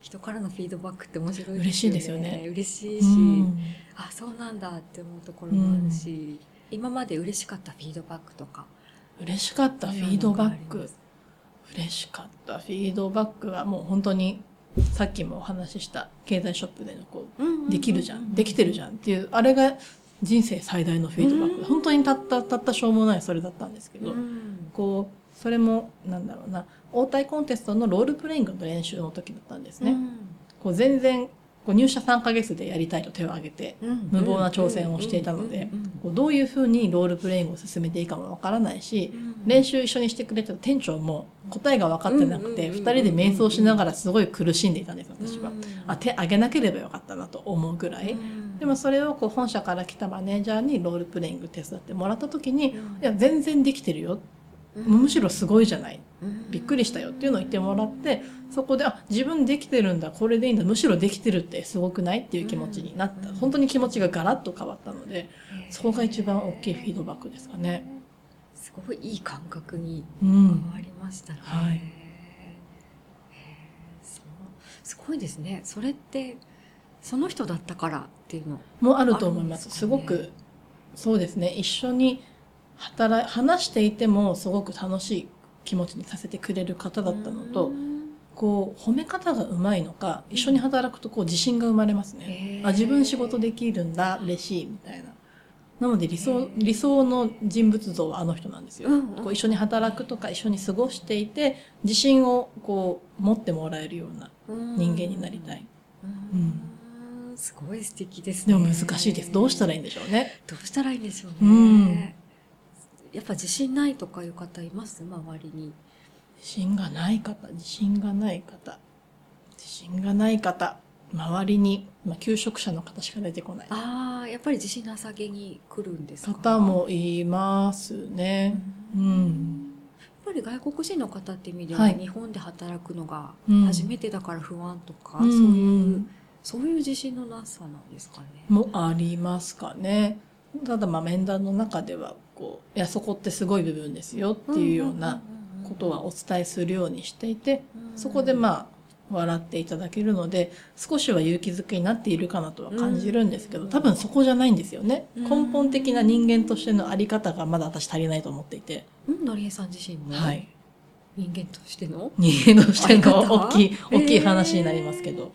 人からのフィードバックって面白い嬉しいですよね。嬉しいし、うん。あそうなんだって思うところもあるし、今まで嬉しかったフィードバックとか。嬉しかったフィードバック。嬉しかったフィードバックはもう本当にさっきもお話しした経済ショップでのこうできるじゃんできてるじゃんっていうあれが人生最大のフィードバック、うん。本当にたったたったしょうもないそれだったんですけど、うん。こうそれもなんだろうな応対コンテストのロールプレイングの練習の時だったんですね、こう全然こう入社3ヶ月でやりたいと手を挙げてうん。無謀な挑戦をしていたのでうんこうどういうふうにロールプレイングを進めていいかもわからないしうん。練習一緒にしてくれた店長も答えが分かってなくてうん2人で瞑想しながらすごい苦しんでいたんです私は。うんあ手挙げなければよかったなと思うぐらい。うんでもそれをこう本社から来たマネージャーにロールプレイング手伝ってもらった時にうん。いや全然できてるよ。うんむしろすごいじゃない。うん。びっくりしたよっていうのを言ってもらってそこであ自分できてるんだ。これでいいんだ。むしろできてるってすごくないっていう気持ちになった、うん。本当に気持ちがガラッと変わったのでそこが一番大きいフィードバックですかね。すごいいい感覚にうん、変わりましたね。はい。へーそうすごいですね。それってその人だったからっていうの。もあると思います。すごく。そうですね。一緒に働い話していてもすごく楽しい気持ちにさせてくれる方だったのと、うん。こう褒め方がうまいのか一緒に働くとこう自信が生まれますね。あ自分仕事できるんだ嬉しいみたいな。なので理想理想の人物像はあの人なんですよ、うんうん。こう一緒に働くとか一緒に過ごしていて自信をこう持ってもらえるような人間になりたい、うん。すごい素敵ですね。でも難しいです。どうしたらいいんでしょうね。どうしたらいいんでしょうね。うんやっぱ自信ないとかいう方います？周りに。自信がない方自信がない方自信がない方周りに、まあ、求職者の方しか出てこないああやっぱり自信なさげに来るんですか？方もいますねうんうんやっぱり外国人の方って意味では、はい日本で働くのがうん初めてだから不安とか、うんそういうそういう自信のなさなんですかね？もありますかね。ただまあ面談の中ではこう。いやそこってすごい部分ですよっていうようなことはお伝えするようにしていてそこでまあ笑っていただけるので少しは勇気づけになっているかなとは感じるんですけどうん。多分そこじゃないんですよね。うん。根本的な人間としてのあり方がまだ私足りないと思っていて。うん、のりえさん自身も、はい。人間としての？人間としての大きい大きい話になりますけど。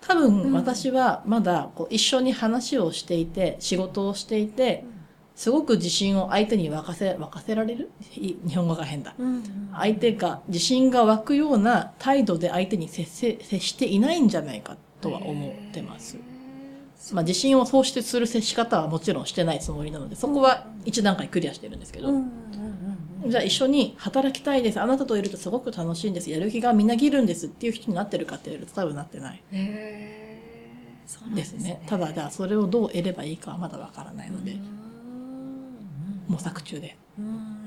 多分私はまだこう一緒に話をしていて仕事をしていてすごく自信を相手に沸かせ、沸かせられる？い日本語が変だ。うん相手が自信が湧くような態度で相手に接せ接していないんじゃないかとは思ってます。まあ自信を喪失する接し方はもちろんしてないつもりなので、そこは一段階クリアしてるんですけど、うんうんうんうんじゃあ一緒に働きたいです。あなたといるとすごく楽しいんです。やる気がみなぎるんですっていう人になってるかって言われると多分なってないでですすねね。ただじゃあそれをどう得ればいいかはまだわからないので、うん模索中で。うん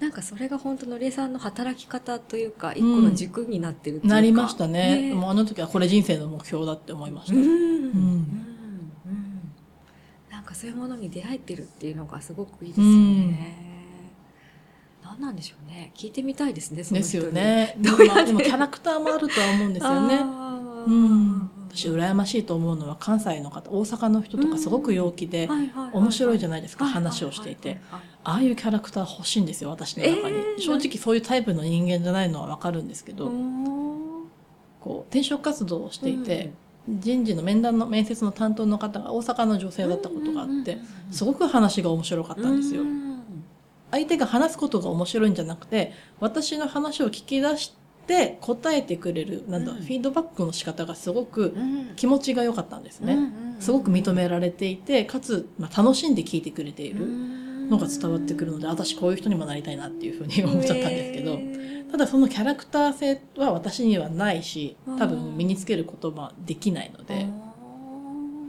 なんかそれが本当のりえさんの働き方というか一個の軸になってるっていうか、なりましたね。ねもうあの時はこれ人生の目標だって思いました。うんうんんうんなんかそういうものに出会えてるっていうのがすごくいいですよね。何なんでしょうね。聞いてみたいですね。そのですよ。ね。でどもうやってまあでもキャラクターもあるとは思うんですよね。うん。私羨ましいと思うのは関西の方、大阪の人とかすごく陽気で、面白いじゃないですか、はい話をしていて。あ。あいうキャラクター欲しいんですよ、私の中に。えー正直そういうタイプの人間じゃないのはわかるんですけど、こう、転職活動をしていて、人事の面談の面接の担当の方が大阪の女性だったことがあって、すごく話が面白かったんですよ。う。ん。相手が話すことが面白いんじゃなくて、私の話を聞き出して答えてくれる、なんだ、うん。フィードバックの仕方がすごくうん。気持ちが良かったんですね。すごく認められていて、かつ、まあ、楽しんで聞いてくれているのが伝わってくるので、私こういう人にもなりたいなっていうふうに思っちゃったんですけど、ただそのキャラクター性は私にはないし、多分身につけることはできないので、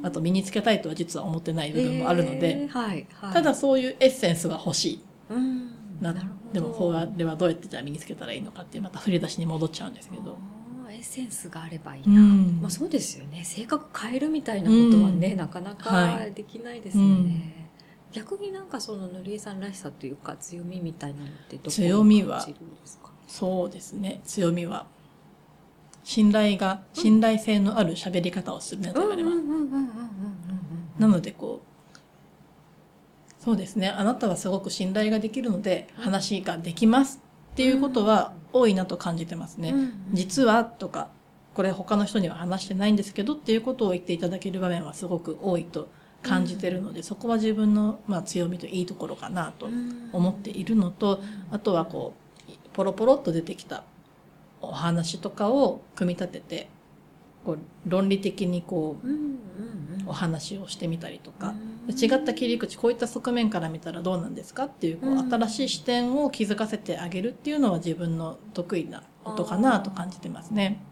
あと身につけたいとは実は思ってない部分もあるので、はいはい。ただそういうエッセンスが欲しい。うんななるほど。でもこれはどうやってじゃあ身につけたらいいのかっていうまた振り出しに戻っちゃうんですけど、エッセンスがあればいいうな、ん。まあ、そうですよね。性格変えるみたいなことはね、うん。なかなはかい。できないですよね、逆になんかそののりえさんらしさというか強みみたいなのってどこに強みは感じるんですか？そうですね。強みは信頼が、信頼性のある喋り方をするねと言われます。なのでこう、そうですね。あなたはすごく信頼ができるので、話ができますっていうことは多いなと感じてますね。実はとか、これ他の人には話してないんですけどっていうことを言っていただける場面はすごく多いと感じてるので、そこは自分の、まあ、強みといいところかなと思っているのと、あとはこう、ポロポロっと出てきたお話とかを組み立てて、こう論理的にこう、お話をしてみたりとか、違った切り口、こういった側面から見たらどうなんですかっていう、こう、新しい視点を気づかせてあげるっていうのは自分の得意なことかなと感じてますね。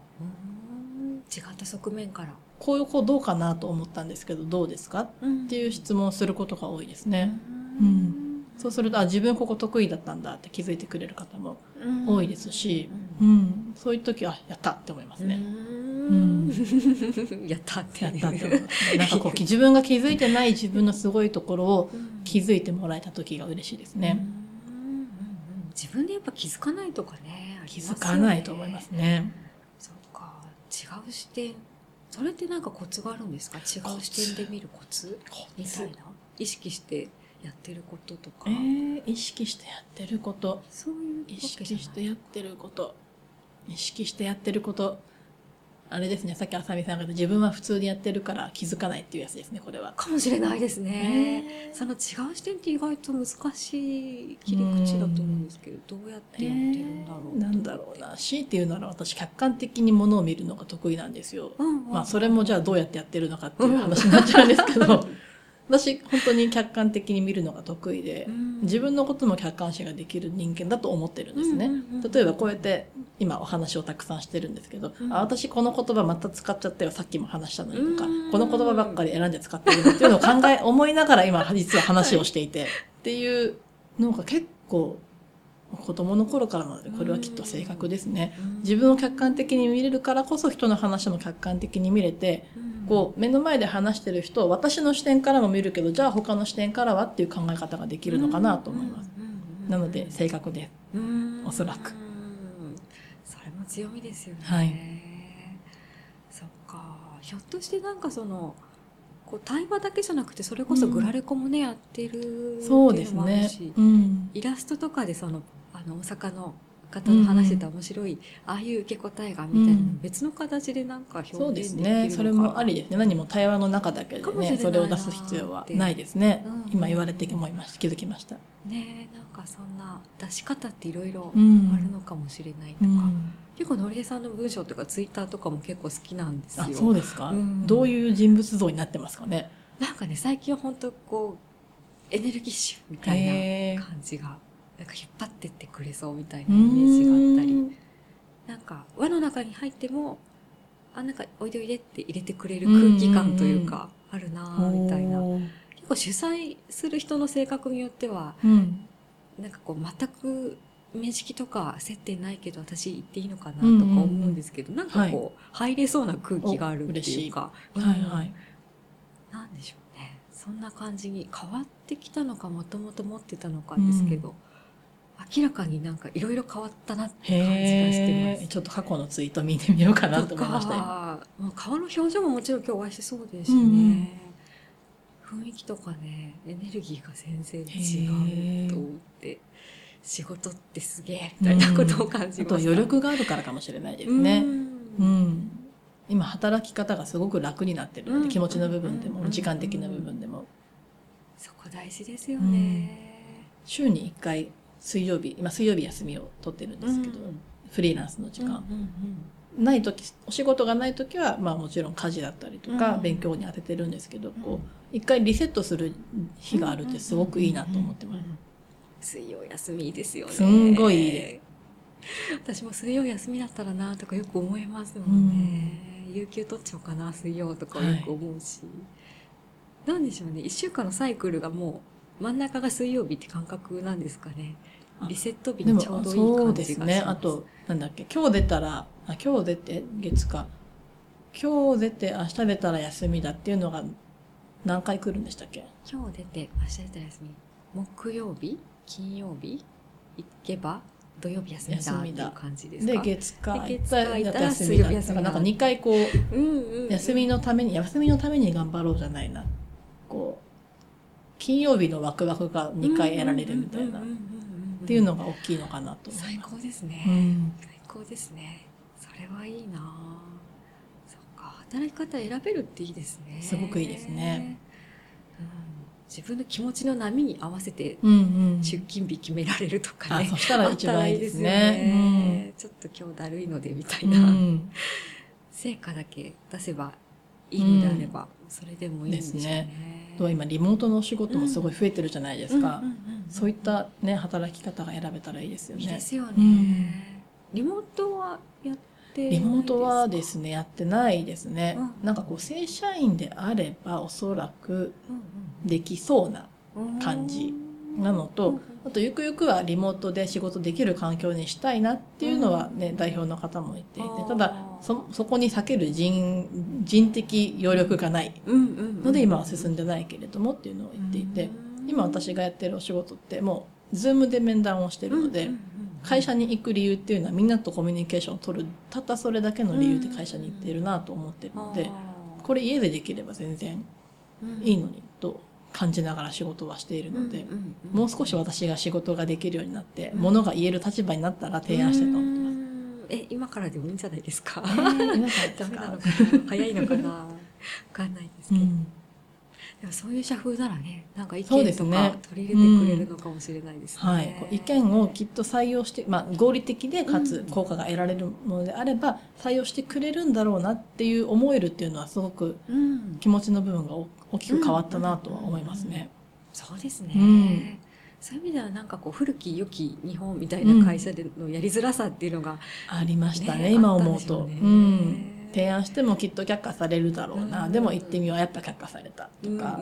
違った側面から。こういう子どうかなと思ったんですけど、どうですか？っていう質問をすることが多いですね。うん。そうすると、あ、自分ここ得意だったんだって気づいてくれる方も多いですし、うん、そういう時は、やったって思いますね。うん。やったってやったって。なんかこう、自分が気づいてない自分のすごいところを気づいてもらえた時が嬉しいですね。自分でやっぱ気づかないとかね、気づかないと思いますね。そうか。違う視点。それってなんかコツがあるんですか？違う視点で見るコツ？みたいな？意識してやってることとか。えー、意識してやってること。そういう意識してやってること。意識してやってること。あれですね、さっきあさみさんが言った自分は普通にやってるから気づかないっていうやつですね、これは。かもしれないですね。その違う視点って意外と難しい切り口だと思うんですけど、どうやってやってるんだろう、えー、なんだろうな。強いて言うなら私客観的にものを見るのが得意なんですよ。うんうん、まあそれもじゃあどうやってやってるのかっていう話になっちゃうんですけど、私本当に客観的に見るのが得意で、自分のことも客観視ができる人間だと思ってるんですね。例えばこうやって今お話をたくさんしてるんですけど、あ私この言葉また使っちゃったよ、さっきも話したのにとか、この言葉ばっかり選んで使ってるっていうのを考え、思いながら今実は話をしていて、っていうのが結構子供の頃からなので、これはきっと性格ですね。自分を客観的に見れるからこそ人の話も客観的に見れて、こう目の前で話してる人を私の視点からも見るけどじゃあ他の視点からはっていう考え方ができるのかなと思います。なので性格です。おそらく。強みですよね。はい。そっか。ひょっとしてなんかそのこう対話だけじゃなくてそれこそグラレコもね、うん、やってるそうですね、うん、イラストとかでそのあの大阪の方の話してた面白い、うん、ああいう受け答えがみたいな、うん、別の形でなんか表現できるそうですね。それもありですね。何も対話の中だけでねそれを出す必要はないですね、うん、今言われて思いました。気づきました。ねなんかそんな出し方っていろいろあるのかもしれないとか、結構のりえさんの文章とかツイッターとかも結構好きなんですよ。あそうですか、どういう人物像になってますかね？なんかね最近は本当こうエネルギッシュみたいな感じがなんか引っ張ってってくれそうみたいなイメージがあったり、なんか輪の中に入っても、あ、なんかおいでおいでって入れてくれる空気感というか、あるなみたいな。結構主催する人の性格によっては、うん、なんかこう全く面識とか接点ないけど私行っていいのかなとか思うんですけど、なんかこう、入れそうな空気があるっていうか、はい。はい。なんでしょうね。そんな感じに変わってきたのかもともと持ってたのかですけど、明らかになんかいろいろ変わったなって感じがしてます。ちょっと過去のツイート見てみようかなと思いましたもう顔の表情ももちろん今日お会いしてそうですしね、うんうん、雰囲気とかね、エネルギーが全然違うと思って、仕事ってすげえみたいなことを感じます、あと余力があるからかもしれないですね。うん、うん、今働き方がすごく楽になってるので、気持ちの部分でも、時間的な部分でも。そこ大事ですよね。週に1回水曜日、今水曜日休みを取ってるんですけど、うん、フリーランスの時間。ない時、お仕事がない時は、まあもちろん家事だったりとか、勉強に当ててるんですけど、こう、一回リセットする日があるってすごくいいなと思ってます。水曜休みですよね。すんごい私も水曜休みだったらなとかよく思いますもんね。うん、有給取っちゃおうかな、水曜とかよく思うし。はい、なんでしょうね。一週間のサイクルがもう真ん中が水曜日って感覚なんですかね。リセット日にちょうどいい感じがします。そうですね。あと、なんだっけ、今日出たら、あ今日出て月か。今日出て明日出たら休みだっていうのが何回来るんでしたっけ？今日出て明日出たら休み。木曜日？金曜日？行けば？土曜日休みだっていう感じですか？で月火で月火行ったらら休みだ。水曜日休みだ。なんか2回こううんうんうん。休みのために休みのために頑張ろうじゃないな。こう金曜日のワクワクが2回得られるみたいな。っっていうのが大きいのかなと最。高ですね、うん最高ですね。それはいいな。そっか。働き方選べるっていいですね。すごくいいですね、うん、自分の気持ちの波に合わせてうんうん。出勤日決められるとかね、あそしたら一番いいですね。ですよね。ちょっと今日だるいのでみたいうんな、うん。成果だけ出せばいいのであれば、それでもいいんでしょうですね。今リモートのお仕事もすごい増えてるじゃないですか。うんうんうんうん。そういったね働き方が選べたらいいですよね。いいですよね、うん。リモートはやってリモートはですねやってないですね。うん。なんかこう正社員であればおそらくうんできそうなうん。感じなのと、うんうん。あとゆくゆくはリモートで仕事できる環境にしたいなっていうのはね、代表の方も言っていてただそそこに避ける人人的余力がない。うんうんうんので今は進んでないけれどもっていうのを言っていて、今私がやってるお仕事ってもうズームで面談をしてるので、会社に行く理由っていうのはみんなとコミュニケーションを取る。たったそれだけの理由で会社に行っているなと思ってるので、これ家でできれば全然いいのにと感じながら仕事はしているので、もう少し私が仕事ができるようになって、うん。ものが言える立場になったら提案してたと思ってます。え今からでもいいんじゃないですか、えー皆さんですか？早いのかな？わかんないですけど、うんそういう社風ならねなんか意見とか取り入れてくれるのかもしれないですね、はい、こう意見をきっと採用して、まあ、合理的でかつうん。効果が得られるのであれば採用してくれるんだろうなっていう思えるっていうのはすごくうん。気持ちの部分がお大きく変わったなとは思いますね。そうですね、うん。そういう意味ではなんかこう古き良き日本みたいな会社でのやりづらさっていうのが、ありましたねね今思うと。ねうん、提案してもきっと却下されるだろうな、うん。でも行ってみよう。やっぱ却下されたとか、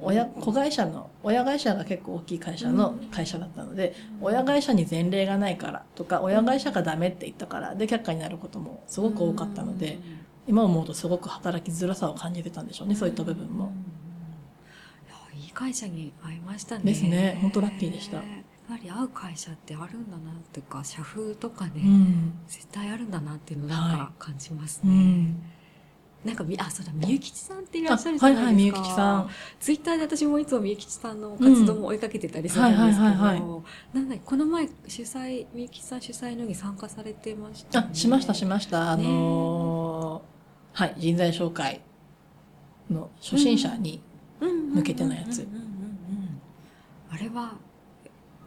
親子会社の親会社が結構大きい会社の会社だったので、親会社に前例がないからとか親会社がダメって言ったからで却下になることもすごく多かったので、今思うとすごく働きづらさを感じてたんでしょうね、そういった部分も。うんいやいい会社に会いましたね。ですね。本当ラッキーでしたぱり会う会社ってあるんだなっていうか社風とかね、うん。絶対あるんだなっていうのをなんはか感じますね、うんなんかみあそうだみゆきちさんっていらあっしゃるじゃはいはいみゆないですか、きちさん。ツイッターで私もいつもみゆきちさんの活動も追いかけてたりするんですけど、なんだこの前主催みゆきちさん主催のに参加されてました、あしましたしました。あのーはい人材紹介の初心者に、向けてのやつ。あれは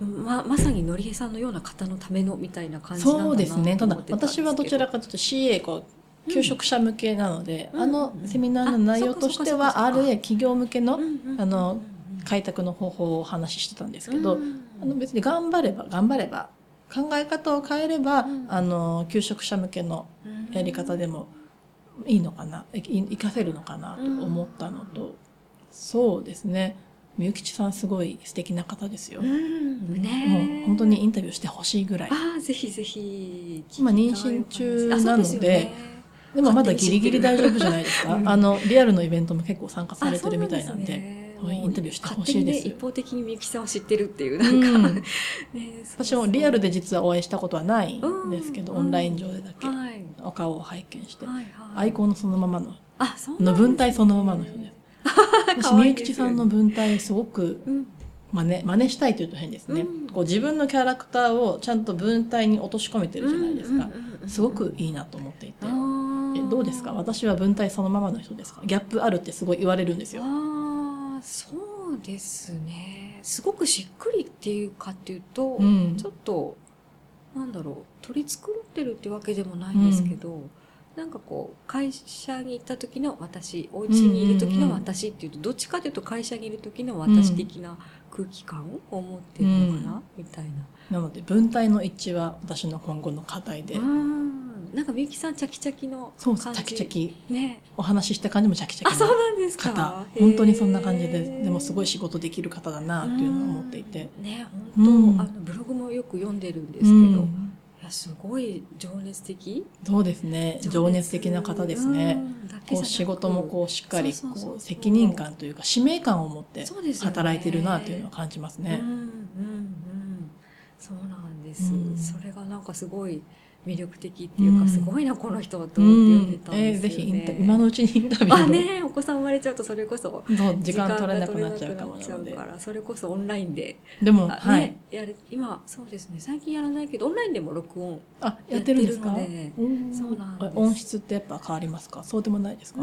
ままさにのりえさんのような方のためのみたいな感じなんだなそうですね。ただ私はどちらかというと CA こう求職者向けなので、うん。あのセミナーの内容としては RA 企業向けのあの開拓の方法をお話ししてたんですけど、うん。あの別に頑張れば頑張れば考え方を変えれば、うん。あの求職者向けのやり方でもいいのかない活かせるのかなと思ったのと、そうですねみゆきちさんすごい素敵な方ですよ、うんね。もう本当にインタビューしてほしいぐらい。ああぜひぜひ今妊娠中なのであそうすよね。でもまだギリギリ大丈夫じゃないですか、う んあのリアルのイベントも結構参加さあれてるみたいなんでインタビューしてほしいです。ね、一方的にみゆきさんを知ってるっていうなんか、うん。ね私もリアルで実はお会いしたことはないんですけど、うん。オンライン上でだけはい。お顔を拝見して、はいはい。アイコンのそのままのあそうの文体そのままの人で。す。私みゆきちさんの文体すごくうん。真似真似したいというと変ですね、うん。こう自分のキャラクターをちゃんと文体に落とし込めてるじゃないですか、うんうんうんうんすごくいいなと思っていて、えどうですか？私は文体そのままの人ですか？ギャップあるってすごい言われるんですよ。ああそうですね。すごくしっくりっていうかっていうと、うん。ちょっとなんだろう取り繕ってるってわけでもないんですけど、なんかこう会社に行った時の私お家にいる時の私っていうと、どっちかというと会社にいる時の私的な空気感を持ってるのかな、みたいな。なので文体の一致は私の今後の課題で、うんなんかみゆきさんチャキチャキのそう感じチャキチャキ。ね。お話しした感じもチャキチャあそうキななんですか。本当にそんな感じででもすごい仕事できる方だなっていうのを思っていて、ね本当、うん。あのブログもよく読んでるんですけど、うんすごい情熱的。そうですね。情熱的な方ですね、こう仕事もこうしっかりこう責任感というか使命感を持って働いてるなというのを感じますね。うんうんうん。そうなんでです、うん。それがなんかすごい魅力的っていうか、うん。すごいなこの人と思って読んでたんえーですよ、ね。今のうちにインタビュー。をあねお子さん生まれちゃうとそれこそ時間取れなくなっちゃうからそれこそオンラインで、でもあはい。ね、やる今そうですね最近やらないけどオンラインでも録音あやってるんですか？そうなんです。音質ってやっぱ変わりますか？そうでもないですか？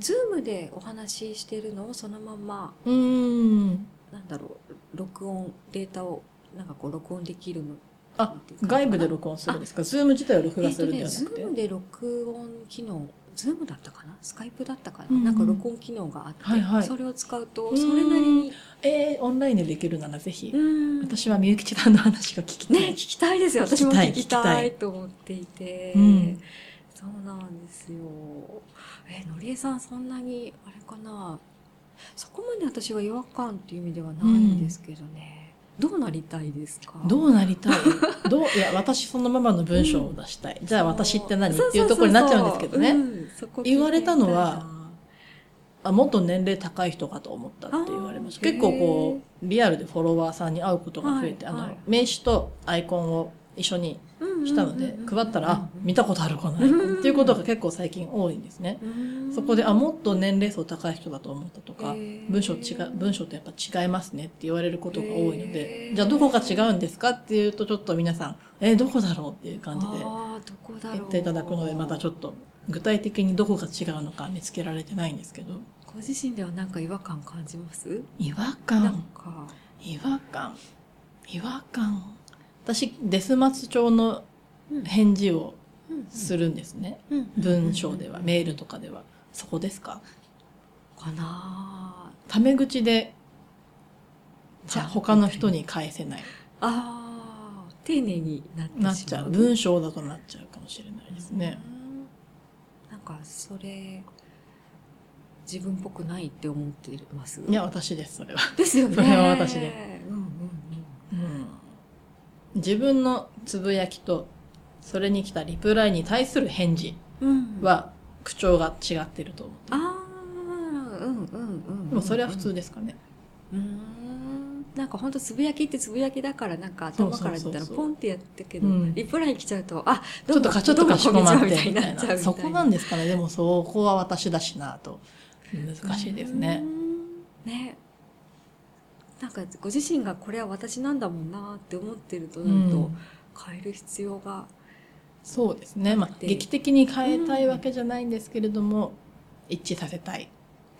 ズームでお話ししてるのをそのままうん。なんだろう録音データをなんかこう録音できるの？あ外部で録音するんですか？ Zoom 自体を録画するんではなくて、ズームで録音機能 Zoom だったかな？ Skype だったかな、うんうん。なんか録音機能があって、はいはい。それを使うとそれなりにえー、オンラインでできるならぜひ、うん。私はみゆきちさんの話が聞きたい、ね聞きたいですよ。私も聞きたいいと思っていて、うん。そうなんですよ。えのりえさんそんなにあれかな？そこまで私は違和感っていう意味ではないんですけどね、どうなりたいですか？どうなりたい？どういや私そのままの文章を出したい、じゃあ私って何？っていうところになっちゃうんですけどね、言われたのはあもっと年齢高い人かと思ったって言われました結構こうリアルでフォロワーさんに会うことが増えて、あの、はい。はい名刺とアイコンを一緒にしたので、配ったら、あ見たたことあるこのアイコンっていうことが結構最近多いんですね、そこであもっと年齢層高い人だと思ったとか、文章違う文章とやっぱ違いますねって言われることが多いので、じゃあどこが違うんですかっていうとちょっと皆さんえーどこだろうっていう感じで言っていただくのでまたちょっと具体的にどこが違うのか見つけられてないんですけど。ご自身ではなんか違和感感じます？違和感。か。違和感。違和感私デスマス調の返事をするんですね、文章ではメールとかでは。そこですか？かなタメ口でじゃあ他の人に返せない。ああ丁寧になってしまう。なっちゃう。文章だとなっちゃうかもしれないですね、うんなんかそれ自分っぽくないって思ってます？いや私ですそれは、ですよね。それは私で。うんうん自分のつぶやきとそれに来たリプライに対する返事は口調が違ってると思う。ああうんうんうんでもそれは普通ですかね、うん。なんか本当つぶやきってつぶやきだからなんか頭から出たらポンってやったけど、うん。リプライ来ちゃうとあちょっとかちょっとかしこまってみたいな。そこなんですかね。でもそこは私だしなと。難しいですね。うん。ねなんかご自身がこれは私なんだもんなって思ってるとなると、うん。変える必要がそうですね、まあ、で劇的に変えたいわけじゃないんですけれども、一致させたい。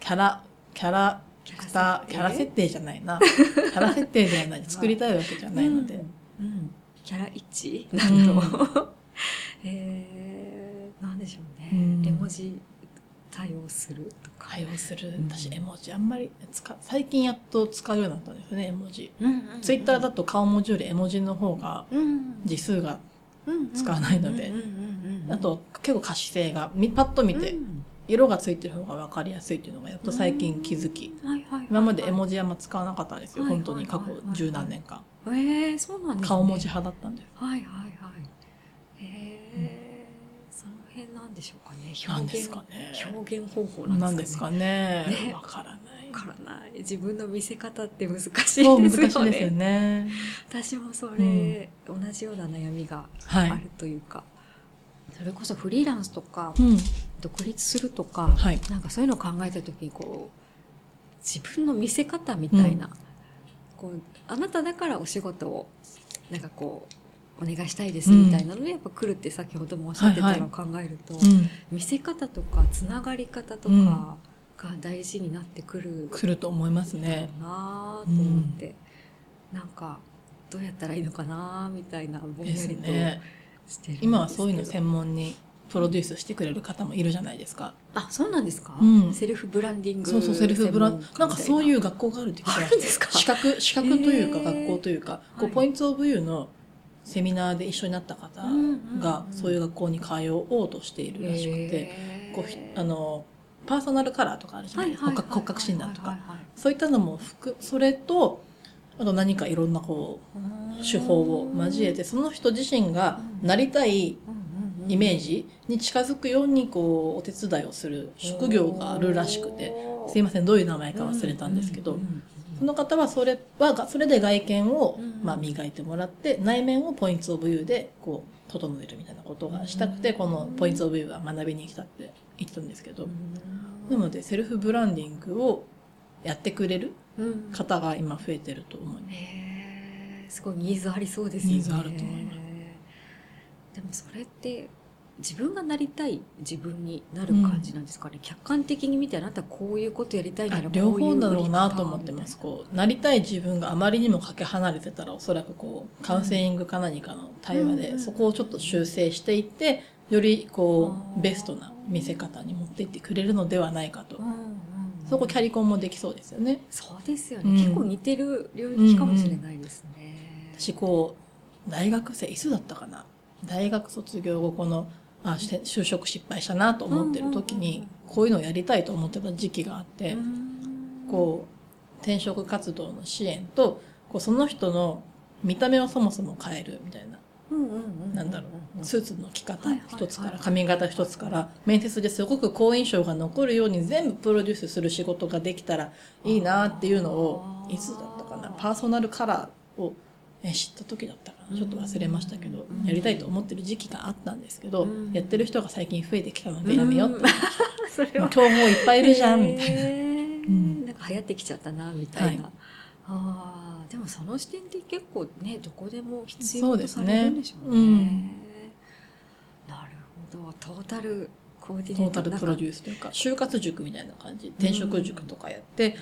キャラキャラキクターキャラ設定？じゃないな。キャラ設定ではない。作りたいわけじゃないので、うんうん。キャラ一？致なの、えー、なんでしょうね、うん。絵文字対応するとか、対応する。うん。私絵文字あんまり使最近やっと使うようになったんですね絵文字。うんツイッターだと顔文字より絵文字の方がうん。字数がうん使わないので。あと結構可視性がみパッと見てうん。色がついてる方が分かりやすいっていうのがやっと最近気づき。はいはいはいはい。今まで絵文字あんま使わなかったんですよはい本当に過去十何年間。えー、そうなんですね。顔文字派だったんですはいはいはいえーその辺なんでしょうかね表現ですかね。表現方法なんですかかね。ね。わからない。わからない。自分の見せ方って難しいですよね。しいですよね。私もそれ、同じような悩みがはい。あるというか、それこそフリーランスとかうん。独立するとか、はい。なんかそういうのを考えた時にこう自分の見せ方みたいな、こうあなただからお仕事をなんかこうお願いしたいですみたいなので、やっぱ来るって先ほどもおっしゃってたのを考えると、うん。見せ方とかつながり方とかが大事になってくる来ると思いますね。なぁと思って、なんかどうやったらいいのかなみたいなぼんやりとね。してる今はそういうの専門にプロデュースしてくれる方もいるじゃないですか。あそうなんですか、うん。セルフブランディングそうそうセルフブランなんかそういうう学校があるって聞きまあるんですか？資格資格というか学校というかこはい。うポイントオブユーのセミナーで一緒になった方がそういう学校に通おうとしているらしくてこうひあのパーソナルカラーとかあるじゃない？ですか骨格骨格診断とか。そういったのも含それとあと何かいろんなこう手法を交えてその人自身がなりたいイメージに近づくようにこうお手伝いをする職業があるらしくてすいませんどういう名前か忘れたんですけどその方はそれは、それで外見を、うんまあ、磨いてもらって、内面をポイントオブユーで、こう、整えるみたいなことがしたくて、うんこのポイントオブユーは学びに来たって言ってたんですけど、うん。なので、セルフブランディングをやってくれるうん。方が今増えてると思います。すごいニーズありそうですよね。ニーズあると思います。でもそれって自分がなりたい自分になる感じなんですかね、客観的に見てあなたこういうことやりたいならこういう両方だろうなと思ってます。こう、なりたい自分があまりにもかけ離れてたら、おそらくこう、カウンセリングか何かの対話で、うんそこをちょっと修正していって、よりこう、ベストな見せ方に持っていってくれるのではないかとうん。うんそこキャリコンもできそうですよね。そうですよね、うん結構似てる領域かもしれないですね。私こう、大学生、いつだったかな大学卒業後この、あ、して就職失敗したなと思ってる時に、こういうのをやりたいと思ってた時期があって、うん。こう、転職活動の支援と、こうその人の見た目をそもそも変えるみたいな、なんだろう、スーツの着方一つから、髪型一つから、面接ですごく好印象が残るように全部プロデュースする仕事ができたらいいなっていうのをいつだったかな、パーソナルカラーをえ知った時だったちょっと忘れましたけどうん、やりたいと思ってる時期があったんですけどうん、やってる人が最近増えてきたのでやめようって。それは。競合いっぱいいるじゃん、みたいな。うん。なんか流行ってきちゃったなみたいな、はい。あーでもその視点って結構ねどこでも必要とさですね。れるんでしょうね。うん。なるほど。トータルコーディトネートータルプロデュースというか、就活塾みたいな感じ、転職塾とかやって、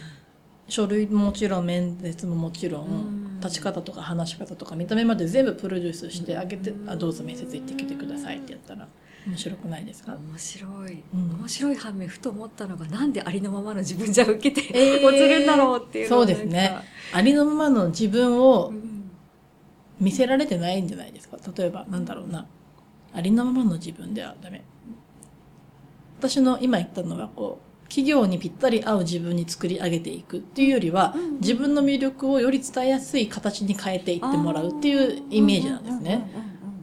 書類ももちろん、面接ももちろうん。ん、立ち方とか話し方とか見た目まで全部プロデュースしてあげて、うん。あ、どうぞ面接行ってきてくださいってやったら、面白くないですか？面白い、うん。面白い反面ふと思ったのがなんでありのままの自分じゃ受けて、えー。落ちるんだろうっていうのそうですね。ありのままの自分をうん。見せられてないんじゃないですか？例えば、なんだろうな。ありのままの自分ではダメ。私の今言ったのは、こう、企業にぴったり合う自分に作り上げていくっていうよりは、うんうん。自分の魅力をより伝えやすい形に変えていってもらうっていうイメージなんですね。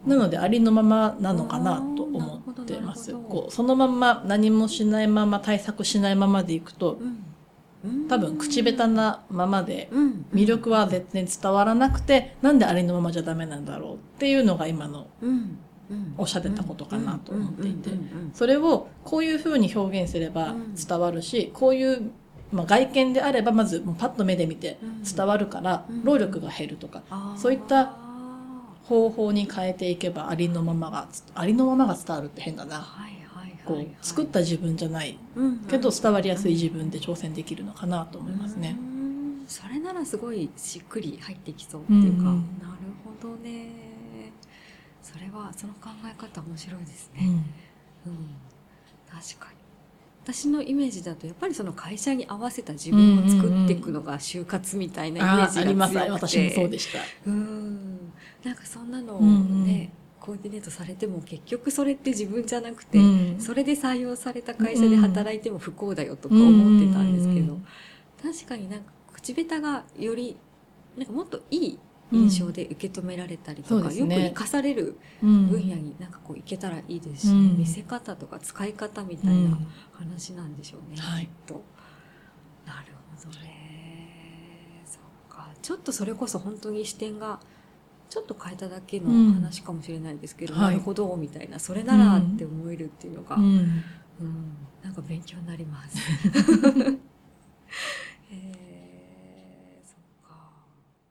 なので、ありのままなのかなと思ってます。こう、そのまんま何もしないまま対策しないままでいくと、うん多分口下手なままで、うん魅力は全然伝わらなくて、なんでありのままじゃダメなんだろうっていうのが今のうんうんおっしゃってたことかなと思っていて。それをこういう風に表現すればうん。伝わるし、こういう、まあ、外見であればまずもうパッと目で見てうん。伝わるからうん。労力が減るとか、そういった方法に変えていけばありのままがありのままが伝わるって変だな。はいはいはいこう作った自分じゃない。うんけど伝わりやすい自分で挑戦できるのかなと思いますね。う。ん。それならすごいしっくり入ってきそうっていうか、うんうん。なるほどねそれはその考え方面白いですね、うん。うん、確かに。私のイメージだとやっぱりその会社に合わせた自分を作っていくのが就活みたいなイメーあジがーあります。強くて。私もそうでした。うん。なんかそんなのね、コーディネートされても結局それって自分じゃなくて、うん。それで採用された会社で働いても不幸だよとか思ってたんですけど、うん。確かになんか口下手がよりなんかもっといい印象で受け止められたりとか、そうですね。よく生かされるうん。分野になんかこういけたらいいですし、うん。見せ方とか使い方みたいな話なんでしょうね、はい。きっと。なるほどね。そっか。ちょっとそれこそ本当に視点がちょっと変えただけの話かもしれないですけど、なるほどみたいな、それならって思えるっていうのが、うん。うん。なんか勉強になります。